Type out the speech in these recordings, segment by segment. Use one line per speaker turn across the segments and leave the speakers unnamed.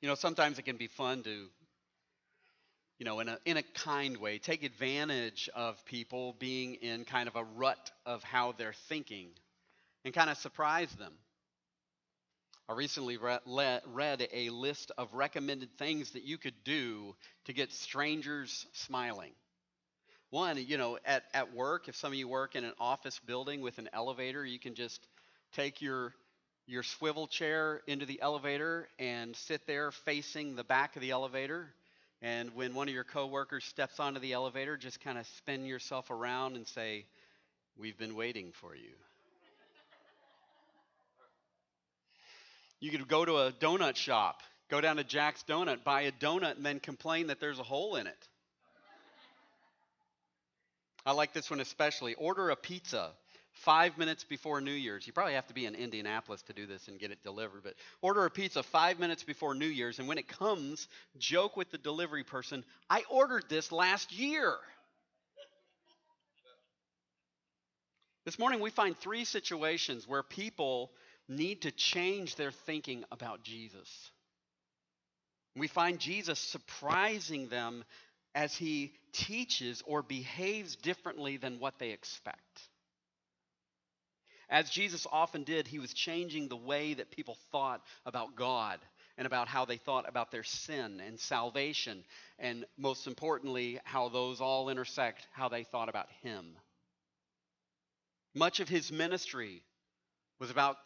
You know, sometimes it can be fun to, you know, in a, in a kind way, take advantage of people being in kind of a rut of how they're thinking and kind of surprise them. I recently read, read a list of recommended things that you could do to get strangers smiling. One, you know, at, at work, if some of you work in an office building with an elevator, you can just take your your swivel chair into the elevator and sit there facing the back of the elevator. And when one of your coworkers steps onto the elevator, just kind of spin yourself around and say, We've been waiting for you. You could go to a donut shop, go down to Jack's Donut, buy a donut, and then complain that there's a hole in it. I like this one especially. Order a pizza five minutes before New Year's. You probably have to be in Indianapolis to do this and get it delivered, but order a pizza five minutes before New Year's, and when it comes, joke with the delivery person, I ordered this last year. This morning, we find three situations where people need to change their thinking about Jesus. We find Jesus surprising them as he teaches or behaves differently than what they expect. As Jesus often did, he was changing the way that people thought about God and about how they thought about their sin and salvation, and most importantly, how those all intersect how they thought about him. Much of his ministry was about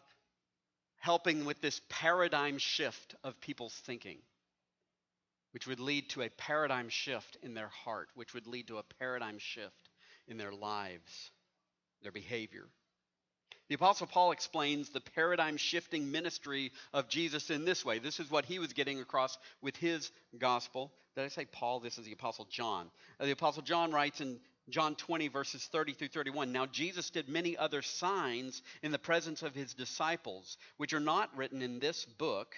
helping with this paradigm shift of people's thinking, which would lead to a paradigm shift in their heart, which would lead to a paradigm shift in their lives, their behavior. The Apostle Paul explains the paradigm shifting ministry of Jesus in this way. This is what he was getting across with his gospel. Did I say Paul? This is the Apostle John. Uh, the Apostle John writes in John 20, verses 30 through 31. Now, Jesus did many other signs in the presence of his disciples, which are not written in this book,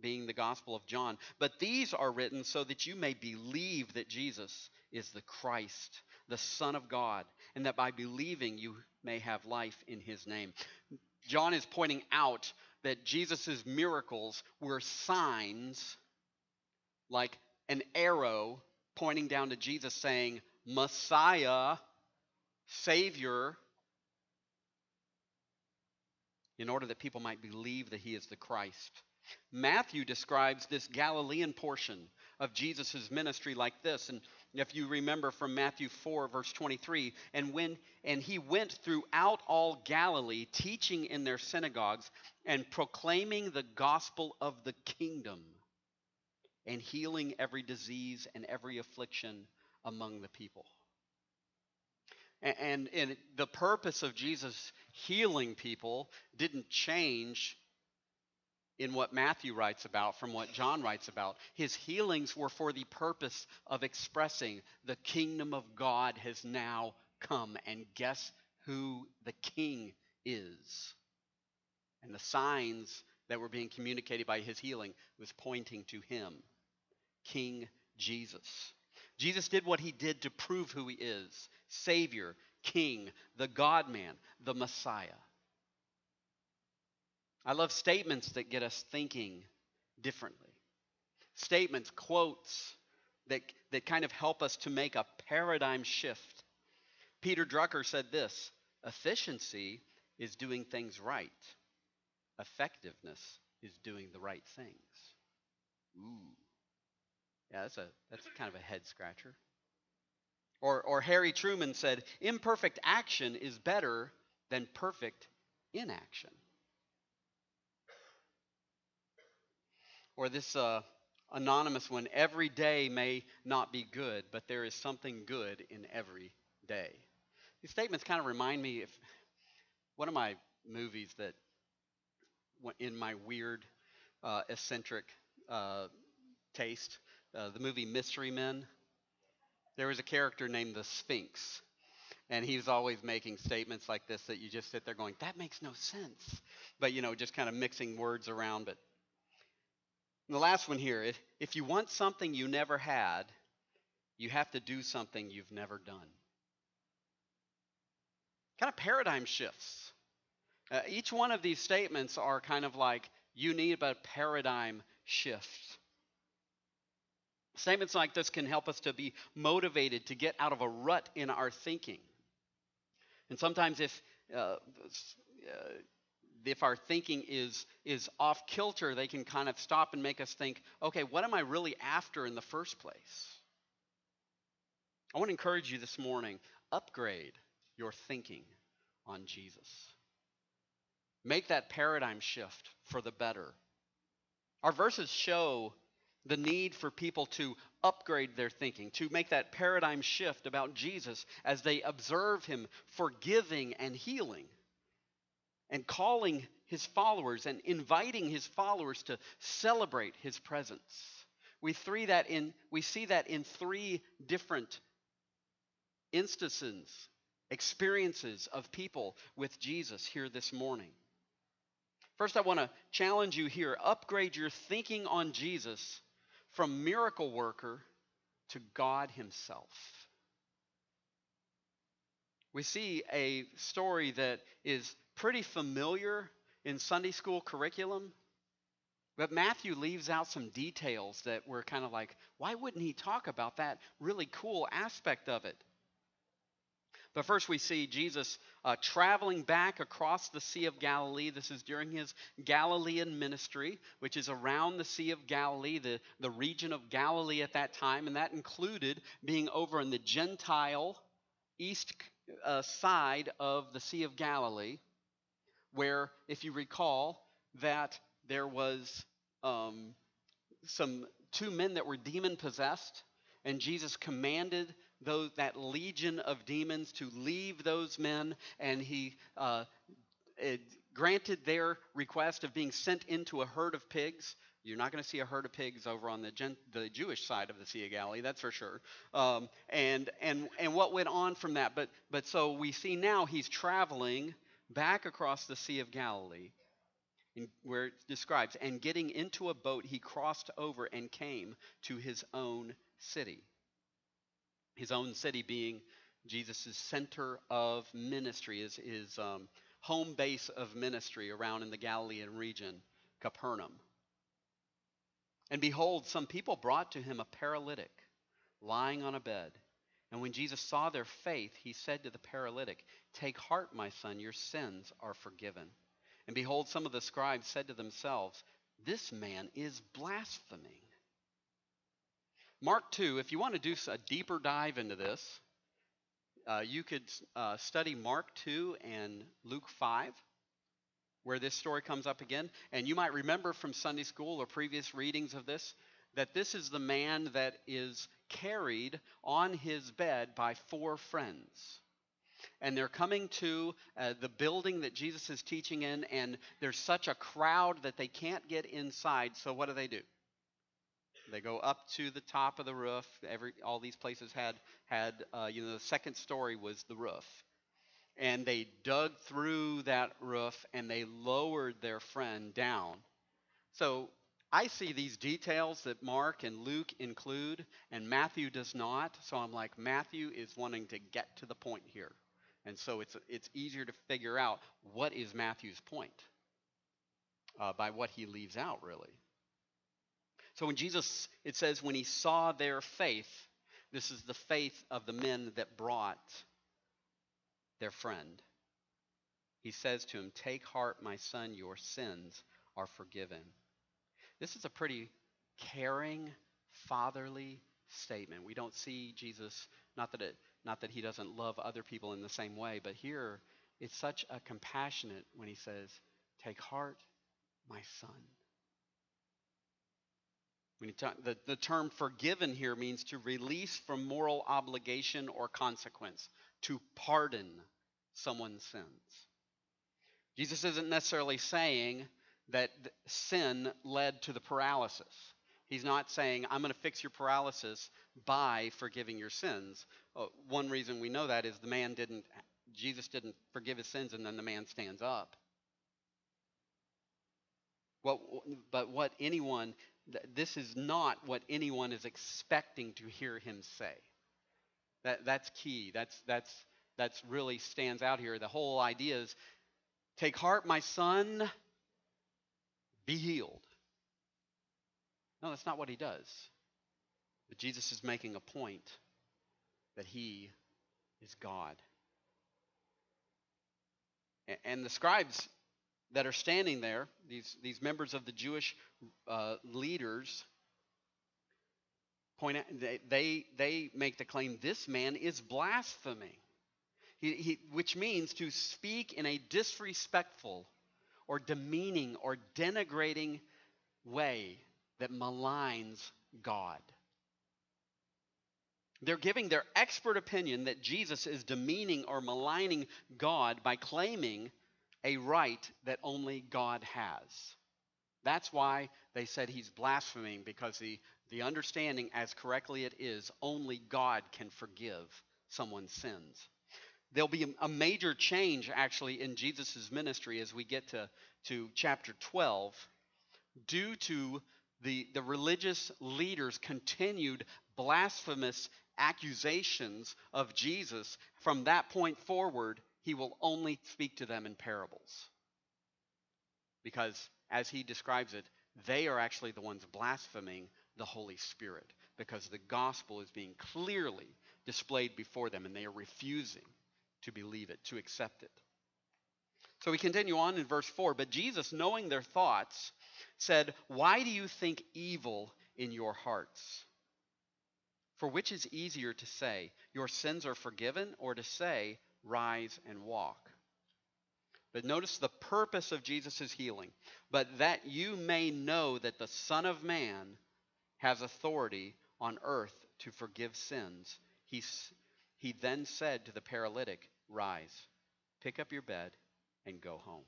being the Gospel of John, but these are written so that you may believe that Jesus is the Christ, the Son of God, and that by believing you may have life in his name. John is pointing out that Jesus' miracles were signs like an arrow pointing down to Jesus saying, Messiah, Savior, in order that people might believe that he is the Christ. Matthew describes this Galilean portion of Jesus' ministry like this. And if you remember from Matthew 4, verse 23, and when and he went throughout all Galilee, teaching in their synagogues and proclaiming the gospel of the kingdom and healing every disease and every affliction among the people. And, and, and the purpose of Jesus healing people didn't change in what Matthew writes about from what John writes about. His healings were for the purpose of expressing the kingdom of God has now come. And guess who the king is? And the signs that were being communicated by his healing was pointing to him, King Jesus. Jesus did what he did to prove who he is Savior, King, the God man, the Messiah. I love statements that get us thinking differently. Statements, quotes that, that kind of help us to make a paradigm shift. Peter Drucker said this efficiency is doing things right, effectiveness is doing the right things. Ooh. Yeah, that's a that's kind of a head scratcher. Or or Harry Truman said, imperfect action is better than perfect inaction. Or this uh, anonymous one every day may not be good, but there is something good in every day. These statements kind of remind me of one of my movies that, in my weird, uh, eccentric uh, taste, uh, the movie Mystery Men. There was a character named the Sphinx, and he was always making statements like this that you just sit there going, "That makes no sense," but you know, just kind of mixing words around. But the last one here if, if you want something you never had, you have to do something you've never done. Kind of paradigm shifts. Uh, each one of these statements are kind of like you need a paradigm shift Statements like this can help us to be motivated to get out of a rut in our thinking. And sometimes, if uh, uh, if our thinking is is off kilter, they can kind of stop and make us think, okay, what am I really after in the first place? I want to encourage you this morning: upgrade your thinking on Jesus. Make that paradigm shift for the better. Our verses show the need for people to upgrade their thinking, to make that paradigm shift about Jesus as they observe him forgiving and healing and calling his followers and inviting his followers to celebrate his presence. We, three that in, we see that in three different instances, experiences of people with Jesus here this morning. First, I want to challenge you here upgrade your thinking on Jesus from miracle worker to God Himself. We see a story that is pretty familiar in Sunday school curriculum, but Matthew leaves out some details that we're kind of like, why wouldn't he talk about that really cool aspect of it? But first, we see Jesus uh, traveling back across the Sea of Galilee. This is during his Galilean ministry, which is around the Sea of Galilee, the, the region of Galilee at that time. And that included being over in the Gentile east uh, side of the Sea of Galilee, where, if you recall, that there was um, some two men that were demon possessed, and Jesus commanded those, that legion of demons to leave those men, and he uh, granted their request of being sent into a herd of pigs. You're not going to see a herd of pigs over on the, Gen- the Jewish side of the Sea of Galilee, that's for sure. Um, and, and, and what went on from that? But, but so we see now he's traveling back across the Sea of Galilee, where it describes, and getting into a boat, he crossed over and came to his own city his own city being Jesus' center of ministry, his, his um, home base of ministry around in the Galilean region, Capernaum. And behold, some people brought to him a paralytic lying on a bed. And when Jesus saw their faith, he said to the paralytic, Take heart, my son, your sins are forgiven. And behold, some of the scribes said to themselves, This man is blaspheming. Mark 2, if you want to do a deeper dive into this, uh, you could uh, study Mark 2 and Luke 5, where this story comes up again. And you might remember from Sunday school or previous readings of this that this is the man that is carried on his bed by four friends. And they're coming to uh, the building that Jesus is teaching in, and there's such a crowd that they can't get inside. So, what do they do? They go up to the top of the roof. Every all these places had had uh, you know the second story was the roof, and they dug through that roof and they lowered their friend down. So I see these details that Mark and Luke include, and Matthew does not. So I'm like Matthew is wanting to get to the point here, and so it's it's easier to figure out what is Matthew's point uh, by what he leaves out really. So when Jesus, it says, when he saw their faith, this is the faith of the men that brought their friend. He says to him, Take heart, my son, your sins are forgiven. This is a pretty caring, fatherly statement. We don't see Jesus, not that, it, not that he doesn't love other people in the same way, but here it's such a compassionate when he says, Take heart, my son. Talk, the, the term forgiven here means to release from moral obligation or consequence, to pardon someone's sins. Jesus isn't necessarily saying that sin led to the paralysis. He's not saying, I'm going to fix your paralysis by forgiving your sins. Uh, one reason we know that is the man didn't, Jesus didn't forgive his sins and then the man stands up. Well, but what anyone this is not what anyone is expecting to hear him say. That, that's key. That's, that's, that's really stands out here. The whole idea is take heart, my son, be healed. No, that's not what he does. But Jesus is making a point that he is God. And the scribes that are standing there, these, these members of the Jewish uh, leaders, point out, they, they, they make the claim this man is blaspheming, he, he, which means to speak in a disrespectful or demeaning or denigrating way that maligns God. They're giving their expert opinion that Jesus is demeaning or maligning God by claiming a right that only God has. That's why they said he's blaspheming, because the, the understanding, as correctly it is, only God can forgive someone's sins. There'll be a major change, actually, in Jesus' ministry as we get to, to chapter 12, due to the, the religious leaders' continued blasphemous accusations of Jesus, from that point forward, he will only speak to them in parables. Because, as he describes it, they are actually the ones blaspheming the Holy Spirit because the gospel is being clearly displayed before them and they are refusing to believe it, to accept it. So we continue on in verse 4. But Jesus, knowing their thoughts, said, Why do you think evil in your hearts? For which is easier to say, Your sins are forgiven, or to say, Rise and walk? But notice the purpose of Jesus' healing. But that you may know that the Son of Man has authority on earth to forgive sins, he, he then said to the paralytic, Rise, pick up your bed, and go home.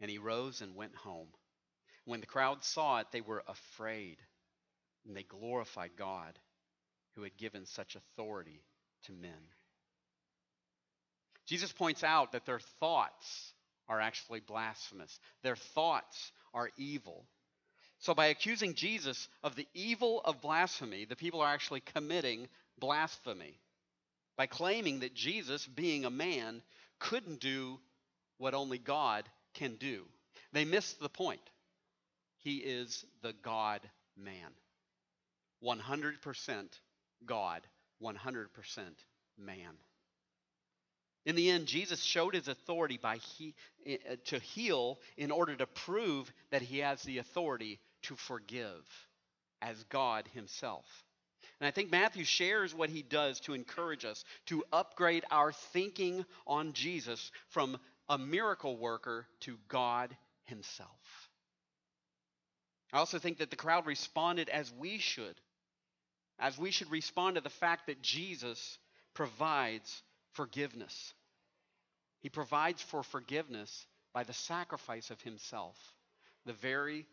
And he rose and went home. When the crowd saw it, they were afraid and they glorified God who had given such authority to men. Jesus points out that their thoughts are actually blasphemous, their thoughts are evil. So, by accusing Jesus of the evil of blasphemy, the people are actually committing blasphemy. By claiming that Jesus, being a man, couldn't do what only God can do. They miss the point. He is the God man. 100% God, 100% man. In the end, Jesus showed his authority by he, uh, to heal in order to prove that he has the authority to forgive as God himself. And I think Matthew shares what he does to encourage us to upgrade our thinking on Jesus from a miracle worker to God himself. I also think that the crowd responded as we should as we should respond to the fact that Jesus provides forgiveness. He provides for forgiveness by the sacrifice of himself, the very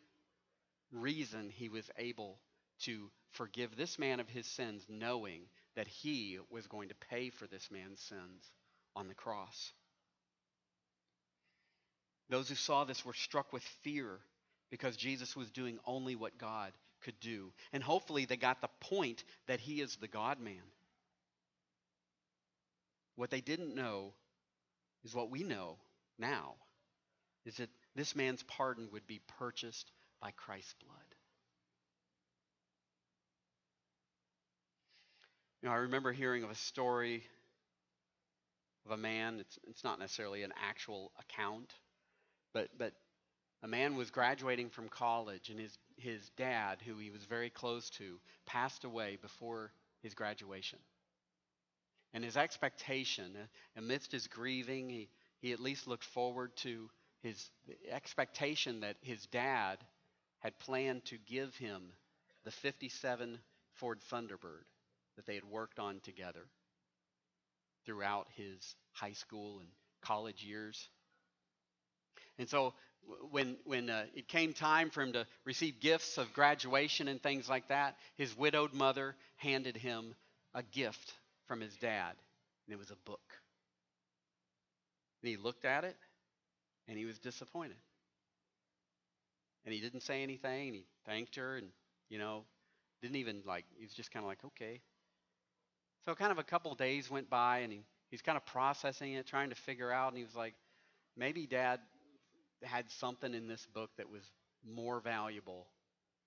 reason he was able to forgive this man of his sins, knowing that he was going to pay for this man's sins on the cross. Those who saw this were struck with fear because Jesus was doing only what God could do. And hopefully they got the point that he is the God man. What they didn't know is what we know now is that this man's pardon would be purchased by Christ's blood. You know, I remember hearing of a story of a man, it's, it's not necessarily an actual account, but, but a man was graduating from college, and his, his dad, who he was very close to, passed away before his graduation. And his expectation, amidst his grieving, he, he at least looked forward to his expectation that his dad had planned to give him the 57 Ford Thunderbird that they had worked on together throughout his high school and college years. And so when, when uh, it came time for him to receive gifts of graduation and things like that, his widowed mother handed him a gift from his dad, and it was a book. And he looked at it, and he was disappointed. And he didn't say anything, and he thanked her, and, you know, didn't even like, he was just kind of like, okay. So, kind of a couple days went by, and he, he's kind of processing it, trying to figure out, and he was like, maybe dad had something in this book that was more valuable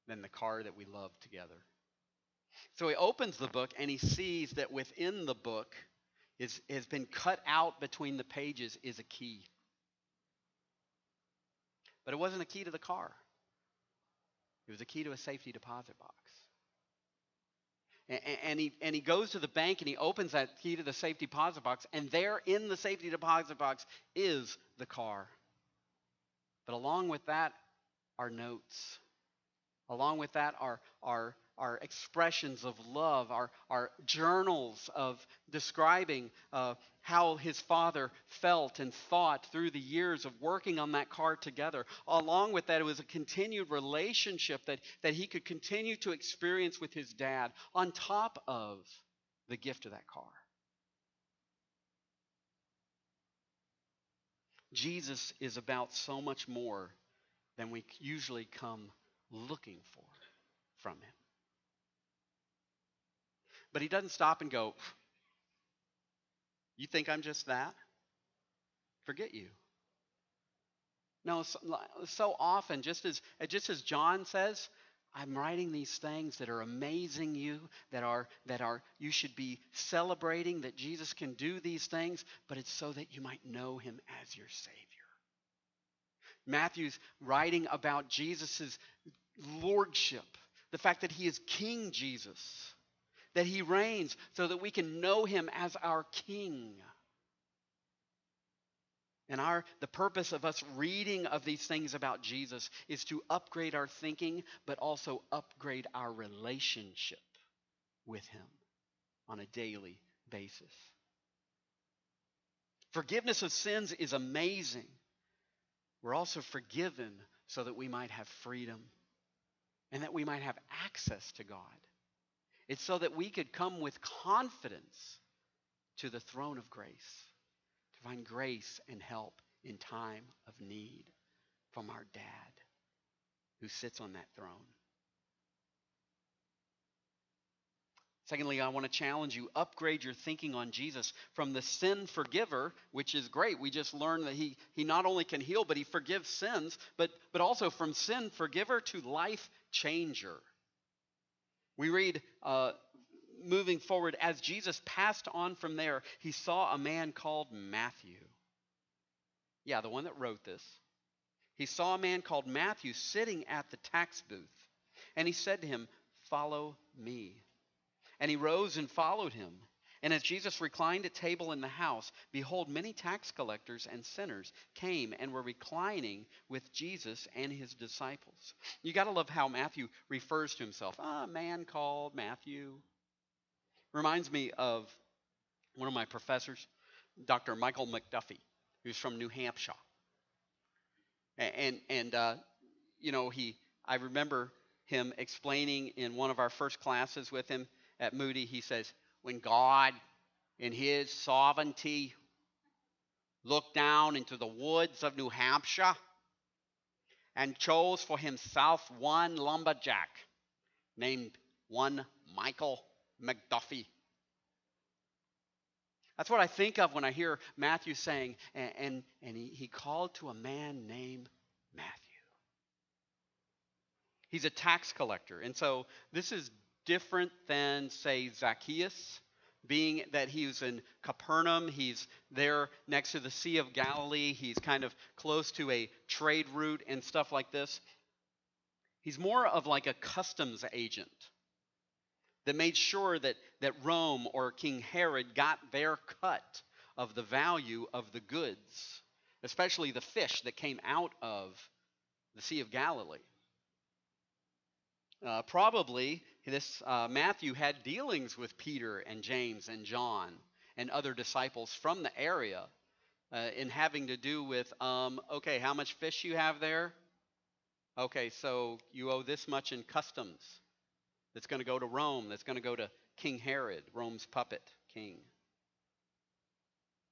than the car that we loved together. So he opens the book and he sees that within the book is, has been cut out between the pages is a key. But it wasn't a key to the car. It was a key to a safety deposit box. And, he, and he goes to the bank and he opens that key to the safety deposit box, and there in the safety deposit box is the car. But along with that are notes. Along with that are, are our expressions of love, our, our journals of describing uh, how his father felt and thought through the years of working on that car together. Along with that, it was a continued relationship that, that he could continue to experience with his dad on top of the gift of that car. Jesus is about so much more than we usually come looking for from him. But he doesn't stop and go, You think I'm just that? Forget you. No, so, so often, just as, just as John says, I'm writing these things that are amazing you, that are that are you should be celebrating that Jesus can do these things, but it's so that you might know him as your savior. Matthew's writing about Jesus' lordship, the fact that he is King Jesus that he reigns so that we can know him as our king. And our the purpose of us reading of these things about Jesus is to upgrade our thinking but also upgrade our relationship with him on a daily basis. Forgiveness of sins is amazing. We're also forgiven so that we might have freedom and that we might have access to God. It's so that we could come with confidence to the throne of grace, to find grace and help in time of need from our dad who sits on that throne. Secondly, I want to challenge you upgrade your thinking on Jesus from the sin forgiver, which is great. We just learned that he, he not only can heal, but he forgives sins, but, but also from sin forgiver to life changer. We read, uh, moving forward, as Jesus passed on from there, he saw a man called Matthew. Yeah, the one that wrote this. He saw a man called Matthew sitting at the tax booth. And he said to him, Follow me. And he rose and followed him. And as Jesus reclined at table in the house, behold, many tax collectors and sinners came and were reclining with Jesus and his disciples. You got to love how Matthew refers to himself. Ah, a man called Matthew. Reminds me of one of my professors, Dr. Michael McDuffie, who's from New Hampshire. And, and, uh, you know, he, I remember him explaining in one of our first classes with him at Moody, he says, when God, in His sovereignty, looked down into the woods of New Hampshire and chose for himself one lumberjack named one Michael McDuffie. That's what I think of when I hear Matthew saying, and, and, and he, he called to a man named Matthew. He's a tax collector. And so this is different than, say, Zacchaeus, being that he's in Capernaum. He's there next to the Sea of Galilee. He's kind of close to a trade route and stuff like this. He's more of like a customs agent that made sure that, that Rome or King Herod got their cut of the value of the goods, especially the fish that came out of the Sea of Galilee. Uh, probably this uh, Matthew had dealings with Peter and James and John and other disciples from the area uh, in having to do with um, okay, how much fish you have there? Okay, so you owe this much in customs. That's going to go to Rome. That's going to go to King Herod, Rome's puppet king.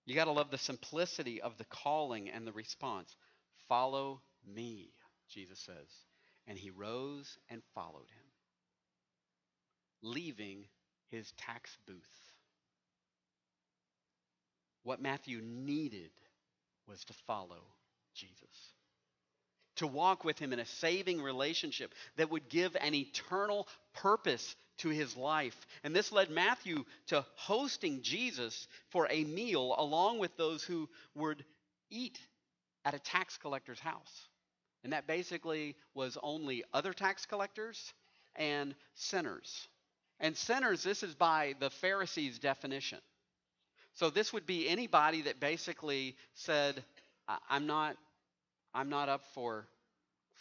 You got to love the simplicity of the calling and the response. Follow me, Jesus says. And he rose and followed him, leaving his tax booth. What Matthew needed was to follow Jesus, to walk with him in a saving relationship that would give an eternal purpose to his life. And this led Matthew to hosting Jesus for a meal along with those who would eat at a tax collector's house. And that basically was only other tax collectors and sinners. And sinners, this is by the Pharisees' definition. So this would be anybody that basically said, I'm not, I'm not up for,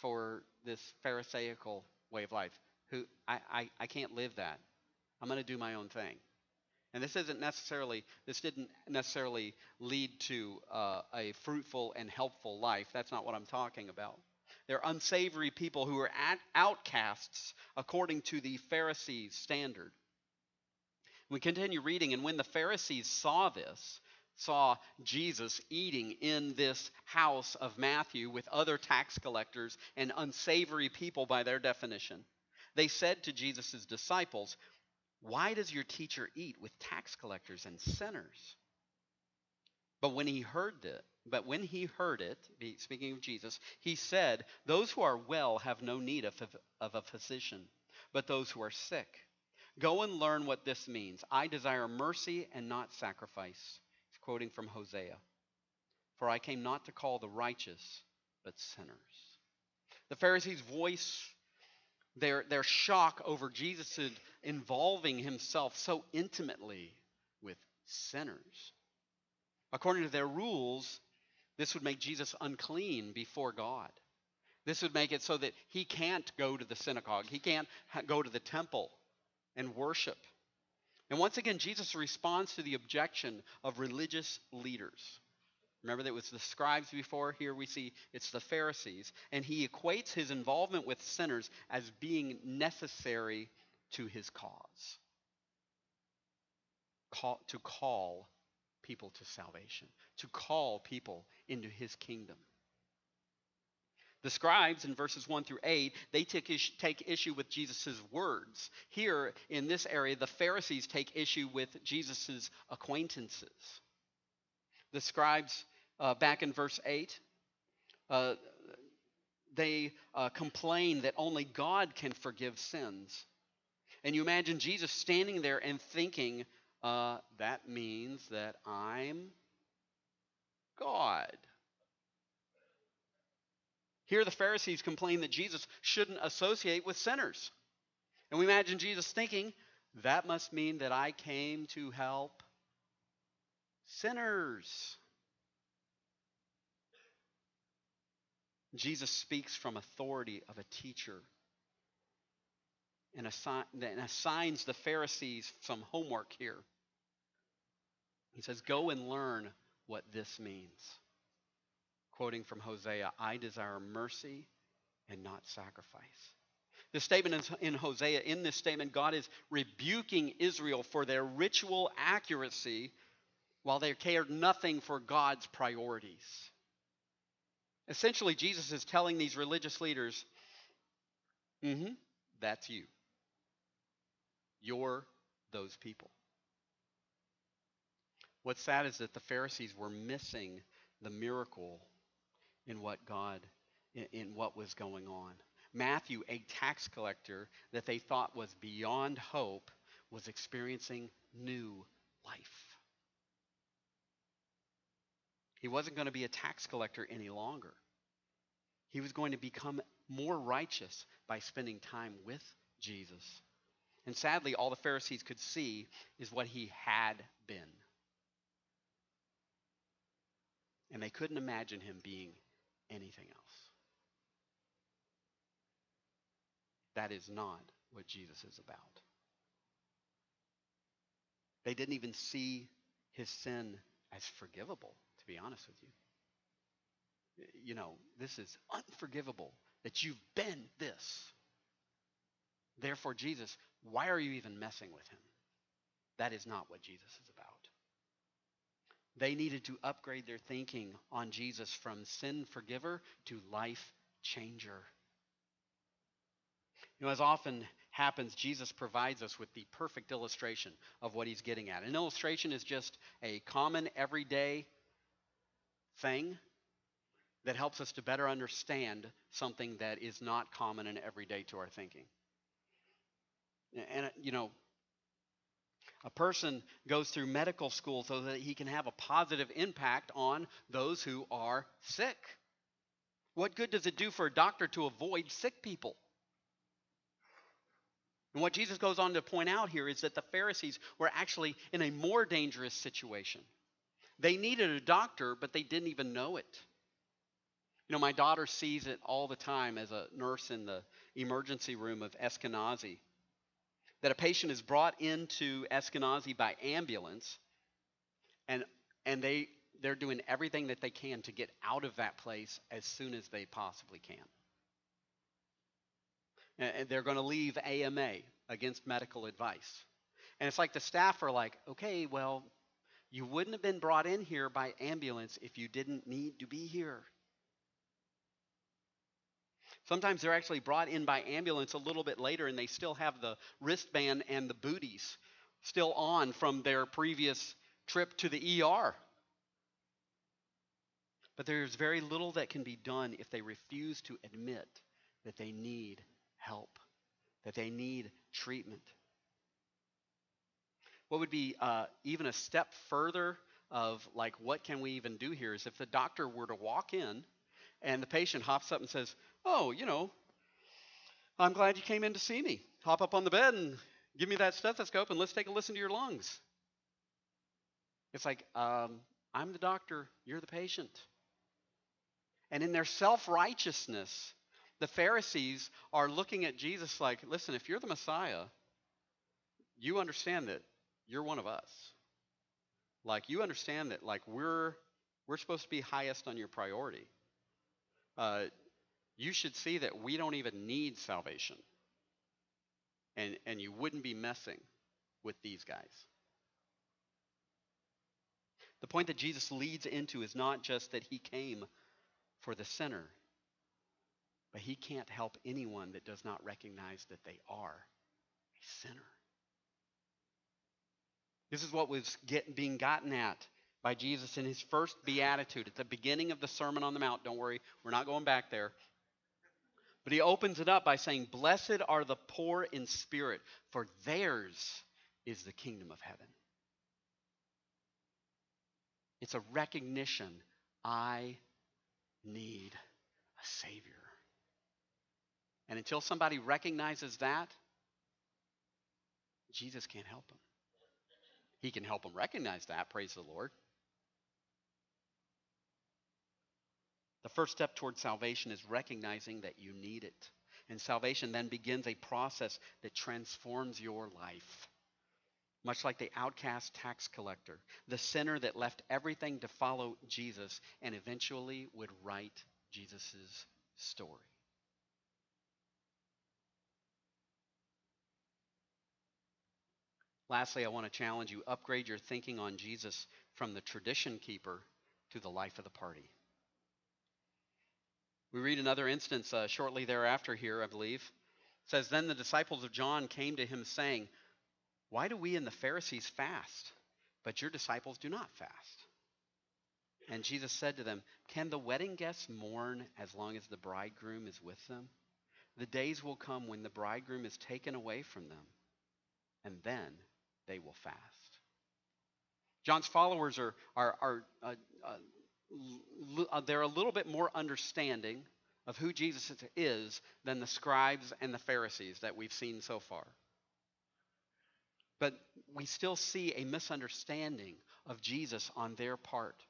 for this Pharisaical way of life. Who I, I, I can't live that. I'm going to do my own thing. And this isn't necessarily, this didn't necessarily lead to uh, a fruitful and helpful life. That's not what I'm talking about. They're unsavory people who are outcasts according to the Pharisees' standard. We continue reading, and when the Pharisees saw this, saw Jesus eating in this house of Matthew with other tax collectors and unsavory people by their definition, they said to Jesus' disciples, Why does your teacher eat with tax collectors and sinners? But when he heard it, but when he heard it, speaking of Jesus, he said, Those who are well have no need of, of a physician, but those who are sick. Go and learn what this means. I desire mercy and not sacrifice. He's quoting from Hosea. For I came not to call the righteous, but sinners. The Pharisees voice their, their shock over Jesus involving himself so intimately with sinners. According to their rules, this would make Jesus unclean before God. This would make it so that he can't go to the synagogue, he can't go to the temple and worship. And once again, Jesus responds to the objection of religious leaders. Remember that it was the scribes before. Here we see it's the Pharisees. And he equates his involvement with sinners as being necessary to his cause. Call, to call people to salvation, to call people into his kingdom. The scribes in verses 1 through 8, they take issue, take issue with Jesus' words. Here in this area, the Pharisees take issue with Jesus' acquaintances. The scribes, uh, back in verse 8, uh, they uh, complain that only God can forgive sins. And you imagine Jesus standing there and thinking, uh, that means that I'm God. Here, the Pharisees complain that Jesus shouldn't associate with sinners. And we imagine Jesus thinking, that must mean that I came to help sinners. Jesus speaks from authority of a teacher and, and assigns the Pharisees some homework here. He says, Go and learn what this means quoting from Hosea, I desire mercy and not sacrifice. The statement in Hosea, in this statement, God is rebuking Israel for their ritual accuracy while they cared nothing for God's priorities. Essentially, Jesus is telling these religious leaders, mm hmm, that's you. You're those people. What's sad is that the Pharisees were missing the miracle in what God, in, in what was going on. Matthew, a tax collector that they thought was beyond hope, was experiencing new life. He wasn't going to be a tax collector any longer. He was going to become more righteous by spending time with Jesus. And sadly, all the Pharisees could see is what he had been. And they couldn't imagine him being anything else. That is not what Jesus is about. They didn't even see his sin as forgivable, to be honest with you. You know, this is unforgivable that you've been this. Therefore, Jesus, why are you even messing with him? That is not what Jesus is about. They needed to upgrade their thinking on Jesus from sin forgiver to life changer. You know, as often happens, Jesus provides us with the perfect illustration of what he's getting at. An illustration is just a common, everyday thing that helps us to better understand something that is not common and everyday to our thinking. And, uh, you know, a person goes through medical school so that he can have a positive impact on those who are sick. What good does it do for a doctor to avoid sick people? And what Jesus goes on to point out here is that the Pharisees were actually in a more dangerous situation. They needed a doctor, but they didn't even know it. You know, my daughter sees it all the time as a nurse in the emergency room of Eskenazi. That a patient is brought into Eskenazi by ambulance, and and they they're doing everything that they can to get out of that place as soon as they possibly can. And they're going to leave AMA against medical advice. And it's like the staff are like, okay, well, you wouldn't have been brought in here by ambulance if you didn't need to be here. Sometimes they're actually brought in by ambulance a little bit later and they still have the wristband and the booties still on from their previous trip to the ER. But there's very little that can be done if they refuse to admit that they need help, that they need treatment. What would be uh, even a step further of like what can we even do here is if the doctor were to walk in and the patient hops up and says, "Oh, you know, I'm glad you came in to see me. Hop up on the bed and give me that stethoscope and let's take a listen to your lungs." It's like, um, I'm the doctor, you're the patient. And in their self righteousness, the Pharisees are looking at Jesus like, listen, if you're the Messiah, you understand that you're one of us. Like you understand that like we're we're supposed to be highest on your priority. Uh, you should see that we don't even need salvation. And and you wouldn't be messing with these guys. The point that Jesus leads into is not just that he came for the sinner, but he can't help anyone that does not recognize that they are a sinner. This is what was get, being gotten at by Jesus in his first beatitude at the beginning of the Sermon on the Mount. Don't worry, we're not going back there. But he opens it up by saying, Blessed are the poor in spirit, for theirs is the kingdom of heaven. It's a recognition I need a Savior. And until somebody recognizes that, Jesus can't help them. He can help them recognize that, praise the Lord. The first step towards salvation is recognizing that you need it. And salvation then begins a process that transforms your life. Much like the outcast tax collector, the sinner that left everything to follow Jesus and eventually would write Jesus' story. Lastly, I want to challenge you upgrade your thinking on Jesus from the tradition keeper to the life of the party. We read another instance uh, shortly thereafter here, I believe. It says, Then the disciples of John came to him, saying, Why do we and the Pharisees fast, but your disciples do not fast? And Jesus said to them, Can the wedding guests mourn as long as the bridegroom is with them? The days will come when the bridegroom is taken away from them, and then they will fast. John's followers are, are, are uh, uh, Uh, they're a little bit more understanding of who Jesus is than the scribes and the Pharisees that we've seen so far. But we still see a misunderstanding of Jesus on their part.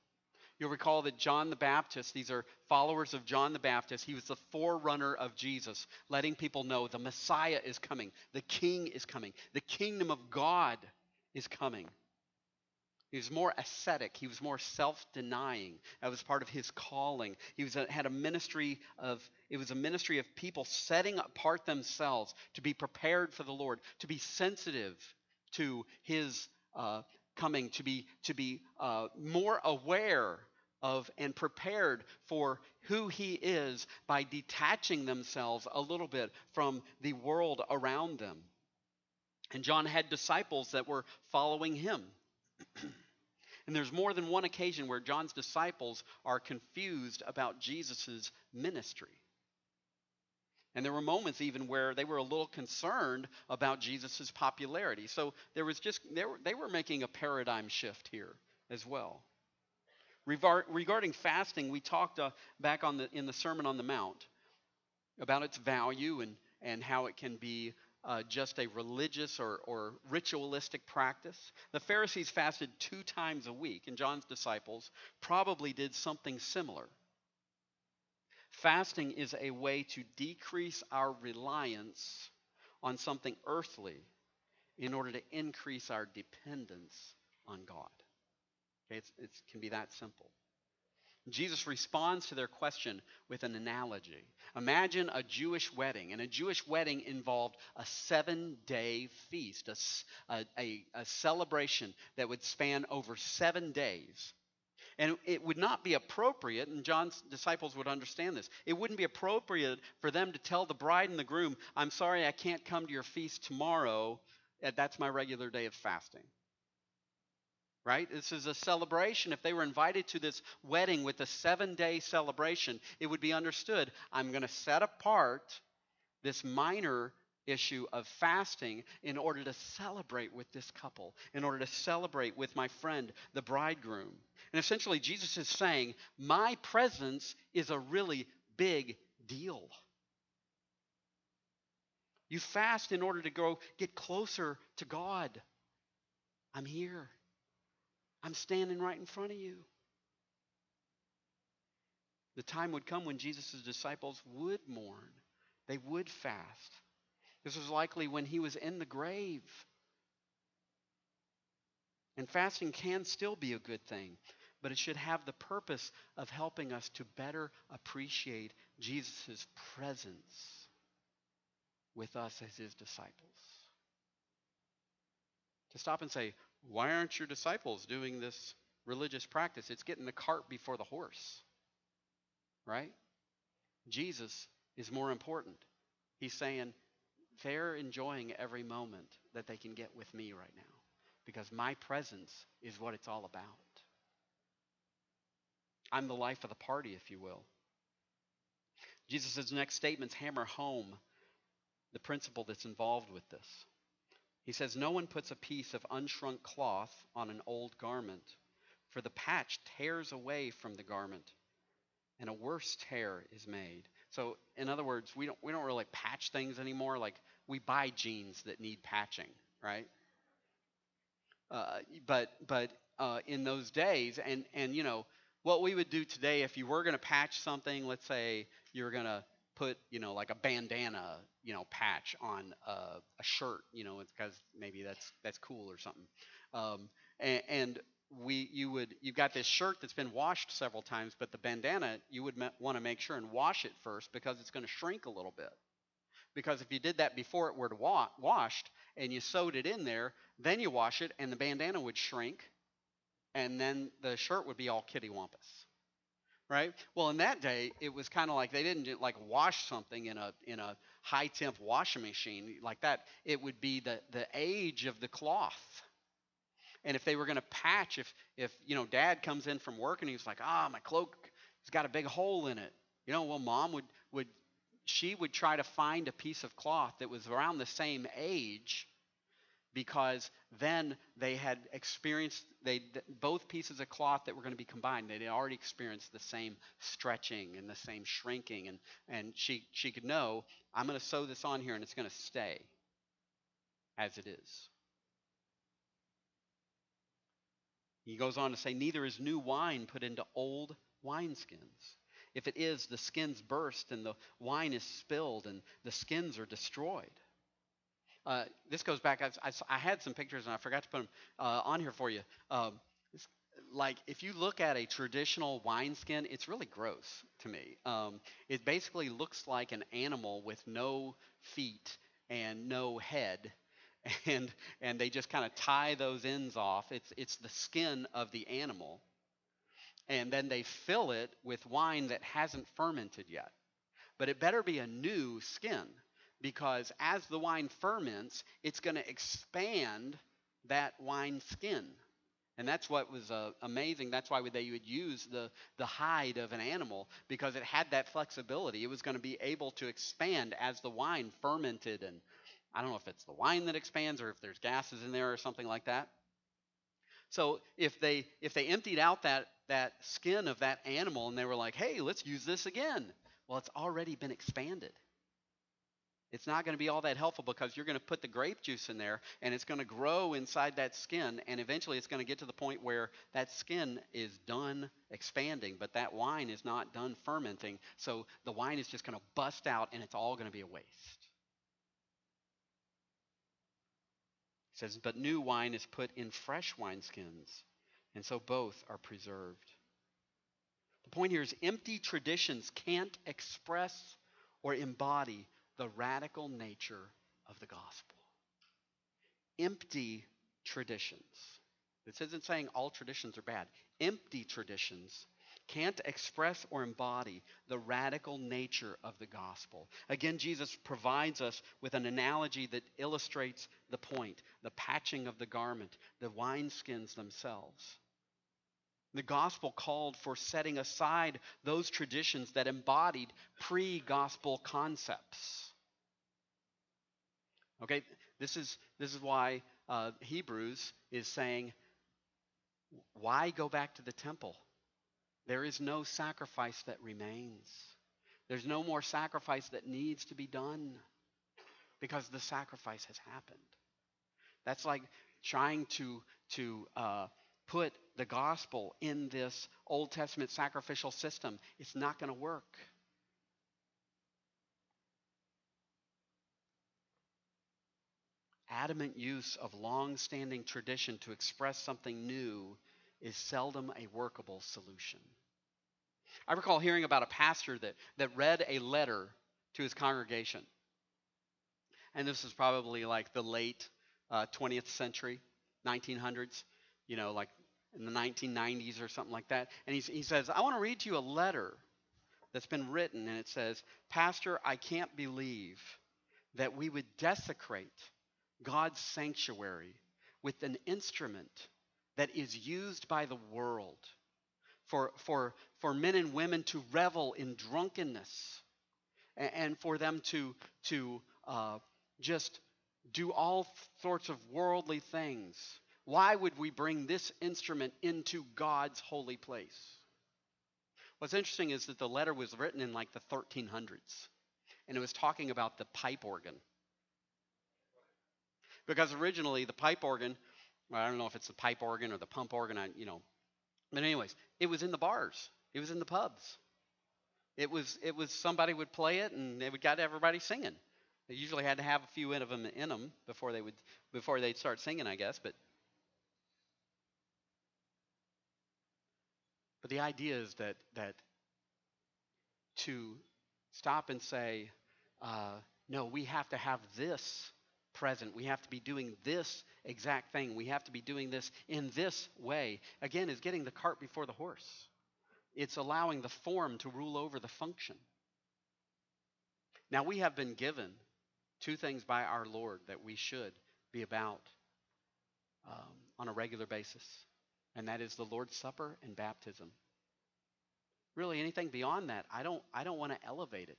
You'll recall that John the Baptist, these are followers of John the Baptist, he was the forerunner of Jesus, letting people know the Messiah is coming, the King is coming, the kingdom of God is coming. He was more ascetic. He was more self-denying. That was part of his calling. He was a, had a ministry of it was a ministry of people setting apart themselves to be prepared for the Lord, to be sensitive to His uh, coming, to be to be uh, more aware of and prepared for who he is by detaching themselves a little bit from the world around them. And John had disciples that were following him. And there's more than one occasion where John's disciples are confused about Jesus' ministry. And there were moments even where they were a little concerned about Jesus' popularity. So there was just, they were, they were making a paradigm shift here as well. regarding fasting, we talked uh, back on the, in the Sermon on the Mount about its value and, and how it can be uh, just a religious or, or ritualistic practice. The Pharisees fasted two times a week, and John's disciples probably did something similar. Fasting is a way to decrease our reliance on something earthly in order to increase our dependence on God. It can be that simple. Jesus responds to their question with an analogy. Imagine a Jewish wedding, and a Jewish wedding involved a seven day feast, a, a, a, celebration that would span over seven days. And it would not be appropriate, and John's disciples would understand this, it wouldn't be appropriate for them to tell the bride and the groom, I'm sorry I can't come to your feast tomorrow. That's my regular day of fasting. Right? This is a celebration. If they were invited to this wedding with a seven day celebration, it would be understood I'm going to set apart this minor issue of fasting in order to celebrate with this couple, in order to celebrate with my friend, the bridegroom. And essentially, Jesus is saying, My presence is a really big deal. You fast in order to go get closer to God. I'm here. I'm standing right in front of you. The time would come when Jesus' disciples would mourn, they would fast. This was likely when he was in the grave. And fasting can still be a good thing, but it should have the purpose of helping us to better appreciate Jesus' presence with us as his disciples. To stop and say, why aren't your disciples doing this religious practice? It's getting the cart before the horse, right? Jesus is more important. He's saying, they're enjoying every moment that they can get with me right now because my presence is what it's all about. I'm the life of the party, if you will. Jesus' next statements hammer home the principle that's involved with this. He says, No one puts a piece of unshrunk cloth on an old garment, for the patch tears away from the garment, and a worse tear is made. So, in other words, we don't, we don't really patch things anymore. Like, we buy jeans that need patching, right? Uh, but but uh, in those days, and and you know what we would do today if you were going to patch something, let's say you were going to put you know like a bandana you know patch on a, a shirt, you know, because maybe that's that's cool or something. Um, and, and we you would you've got this shirt that's been washed several times, but the bandana you would want to make sure and wash it first because it's going to shrink a little bit. Because if you did that before it were to wa- washed and you sewed it in there, then you wash it and the bandana would shrink and then the shirt would be all kitty wampus. Right? Well, in that day, it was kind of like they didn't like wash something in a in a high temp washing machine like that. It would be the the age of the cloth. And if they were going to patch, if if you know, Dad comes in from work and he's like, ah, my cloak has got a big hole in it. You know, well, Mom would would she would try to find a piece of cloth that was around the same age because then they had experienced they both pieces of cloth that were going to be combined they had already experienced the same stretching and the same shrinking and and she she could know i'm going to sew this on here and it's going to stay as it is he goes on to say neither is new wine put into old wineskins if it is, the skins burst and the wine is spilled and the skins are destroyed. Uh, this goes back, I, I, I, had some pictures and I forgot to put them uh, on here for you. Um, like, if you look at a traditional wineskin, it's really gross to me. Um, it basically looks like an animal with no feet and no head. And, and they just kind of tie those ends off. It's, it's the skin of the animal and then they fill it with wine that hasn't fermented yet. But it better be a new skin because as the wine ferments, it's going to expand that wine skin. And that's what was uh, amazing. That's why they would use the, the hide of an animal because it had that flexibility. It was going to be able to expand as the wine fermented. And I don't know if it's the wine that expands or if there's gases in there or something like that. So if they if they emptied out that that skin of that animal and they were like, "Hey, let's use this again," well, it's already been expanded it's not going to be all that helpful because you're going to put the grape juice in there and it's going to grow inside that skin and eventually it's going to get to the point where that skin is done expanding but that wine is not done fermenting. So the wine is just going to bust out and it's all going to be a waste. It says but new wine is put in fresh wineskins and so both are preserved. The point here is empty traditions can't express or embody the radical nature of the gospel. Empty traditions. This isn't saying all traditions are bad. Empty traditions can't express or embody the radical nature of the gospel. Again, Jesus provides us with an analogy that illustrates the point the patching of the garment, the wineskins themselves. The gospel called for setting aside those traditions that embodied pre gospel concepts. Okay, this is this is why uh, Hebrews is saying, why go back to the temple? There is no sacrifice that remains. There's no more sacrifice that needs to be done because the sacrifice has happened. That's like trying to to uh, put the gospel in this Old Testament sacrificial system. It's not going to work. adamant use of long standing tradition to express something new is seldom a workable solution. I recall hearing about a pastor that, that read a letter to his congregation. And this is probably like the late uh, 20th century, 1900s, you know, like in the 1990s or something like that. And he, he says, I want to read to you a letter that's been written, and it says, Pastor, I can't believe that we would desecrate God's sanctuary with an instrument that is used by the world for, for, for men and women to revel in drunkenness and, and for them to, to uh, just do all sorts of worldly things. Why would we bring this instrument into God's holy place? What's interesting is that the letter was written in like the 1300s, and it was talking about the pipe organ. Because originally the pipe organ, well, I don't know if it's the pipe organ or the pump organ, I, you know. But anyways, it was in the bars. It was in the pubs. It was it was somebody would play it and they would got everybody singing. They usually had to have a few of them in them before they would before they'd start singing, I guess. But but the idea is that that to stop and say, uh, no, we have to have this present. We have to be doing this exact thing. We have to be doing this in this way. Again, is getting the cart before the horse. It's allowing the form to rule over the function. Now, we have been given two things by our Lord that we should be about um, on a regular basis, and that is the Lord's Supper and baptism. Really, anything beyond that, I don't, I don't want to elevate it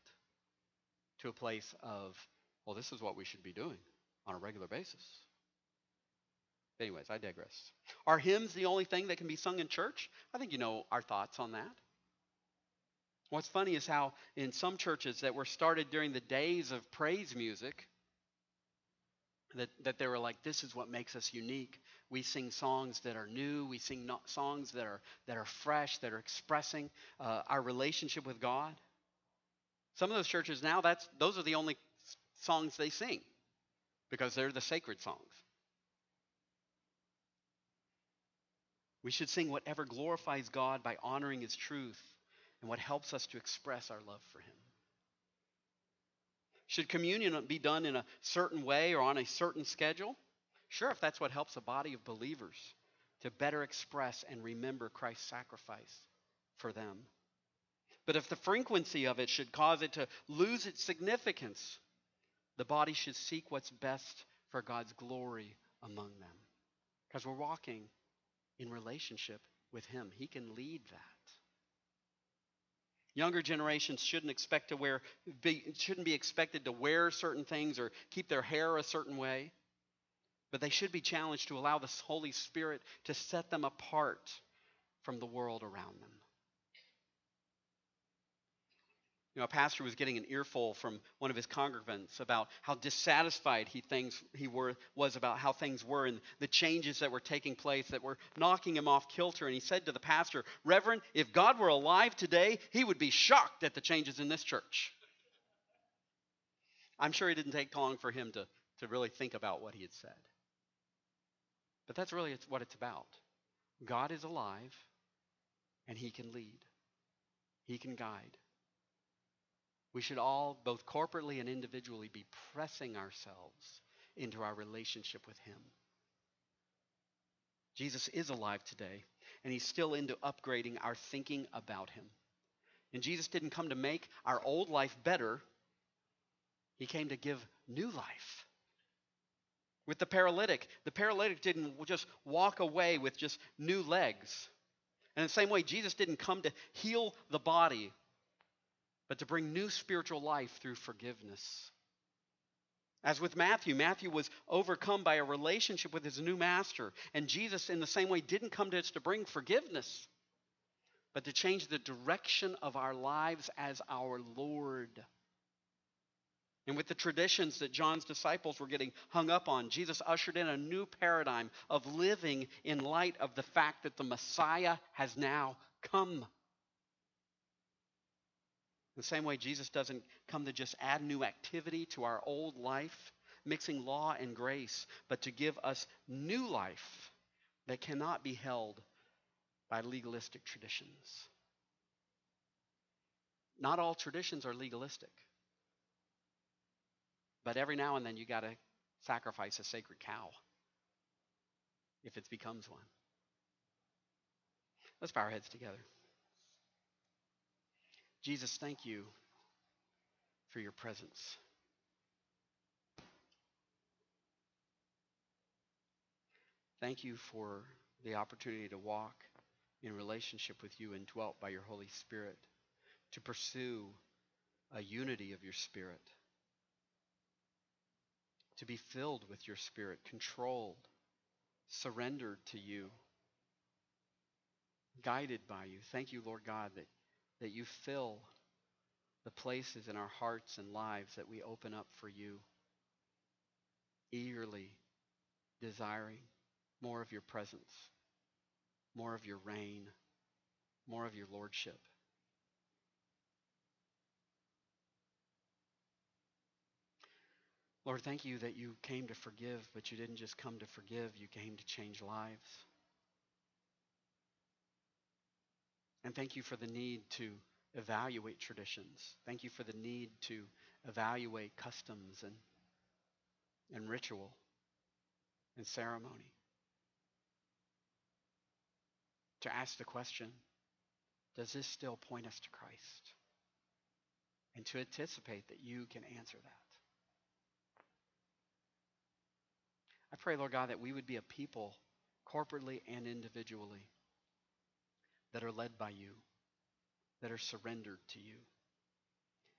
to a place of, well, this is what we should be doing on a regular basis. Anyways, I digress. Are hymns the only thing that can be sung in church? I think you know our thoughts on that. What's funny is how in some churches that were started during the days of praise music, that, that they were like, this is what makes us unique. We sing songs that are new. We sing no- songs that are, that are fresh, that are expressing uh, our relationship with God. Some of those churches now, that's, those are the only songs they sing because they're the sacred songs. We should sing whatever glorifies God by honoring His truth and what helps us to express our love for Him. Should communion be done in a certain way or on a certain schedule? Sure, if that's what helps a body of believers to better express and remember Christ's sacrifice for them. But if the frequency of it should cause it to lose its significance, the body should seek what's best for God's glory among them. Because we're walking in relationship with Him. He can lead that. Younger generations shouldn't expect to wear be, shouldn't be expected to wear certain things or keep their hair a certain way. But they should be challenged to allow the Holy Spirit to set them apart from the world around them. You know, a pastor was getting an earful from one of his congregants about how dissatisfied he things he were was about how things were and the changes that were taking place that were knocking him off kilter. And he said to the pastor, Reverend, if God were alive today, he would be shocked at the changes in this church. I'm sure it didn't take long for him to, to really think about what he had said. But that's really what it's about. God is alive, and he can lead, he can guide. We should all, both corporately and individually, be pressing ourselves into our relationship with Him. Jesus is alive today, and He's still into upgrading our thinking about Him. And Jesus didn't come to make our old life better, He came to give new life. With the paralytic, the paralytic didn't just walk away with just new legs. And in the same way, Jesus didn't come to heal the body but to bring new spiritual life through forgiveness. As with Matthew, Matthew was overcome by a relationship with his new master. And Jesus, in the same way, didn't come to us to bring forgiveness, but to change the direction of our lives as our Lord. And with the traditions that John's disciples were getting hung up on, Jesus ushered in a new paradigm of living in light of the fact that the Messiah has now come the same way, Jesus doesn't come to just add new activity to our old life, mixing law and grace, but to give us new life that cannot be held by legalistic traditions. Not all traditions are legalistic. But every now and then you got to sacrifice a sacred cow if it becomes one. Let's bow our heads together. Jesus, thank you for your presence. Thank you for the opportunity to walk in relationship with you and dwelt by your Holy Spirit, to pursue a unity of your Spirit, to be filled with your Spirit, controlled, surrendered to you, guided by you. Thank you, Lord God, that that you fill the places in our hearts and lives that we open up for you, eagerly desiring more of your presence, more of your reign, more of your lordship. Lord, thank you that you came to forgive, but you didn't just come to forgive, you came to change lives. And thank you for the need to evaluate traditions. Thank you for the need to evaluate customs and, and ritual and ceremony. To ask the question does this still point us to Christ? And to anticipate that you can answer that. I pray, Lord God, that we would be a people, corporately and individually, that are led by you, that are surrendered to you,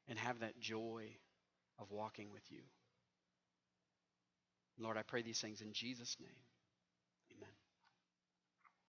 and have that joy of walking with you. Lord, I pray these things in Jesus' name.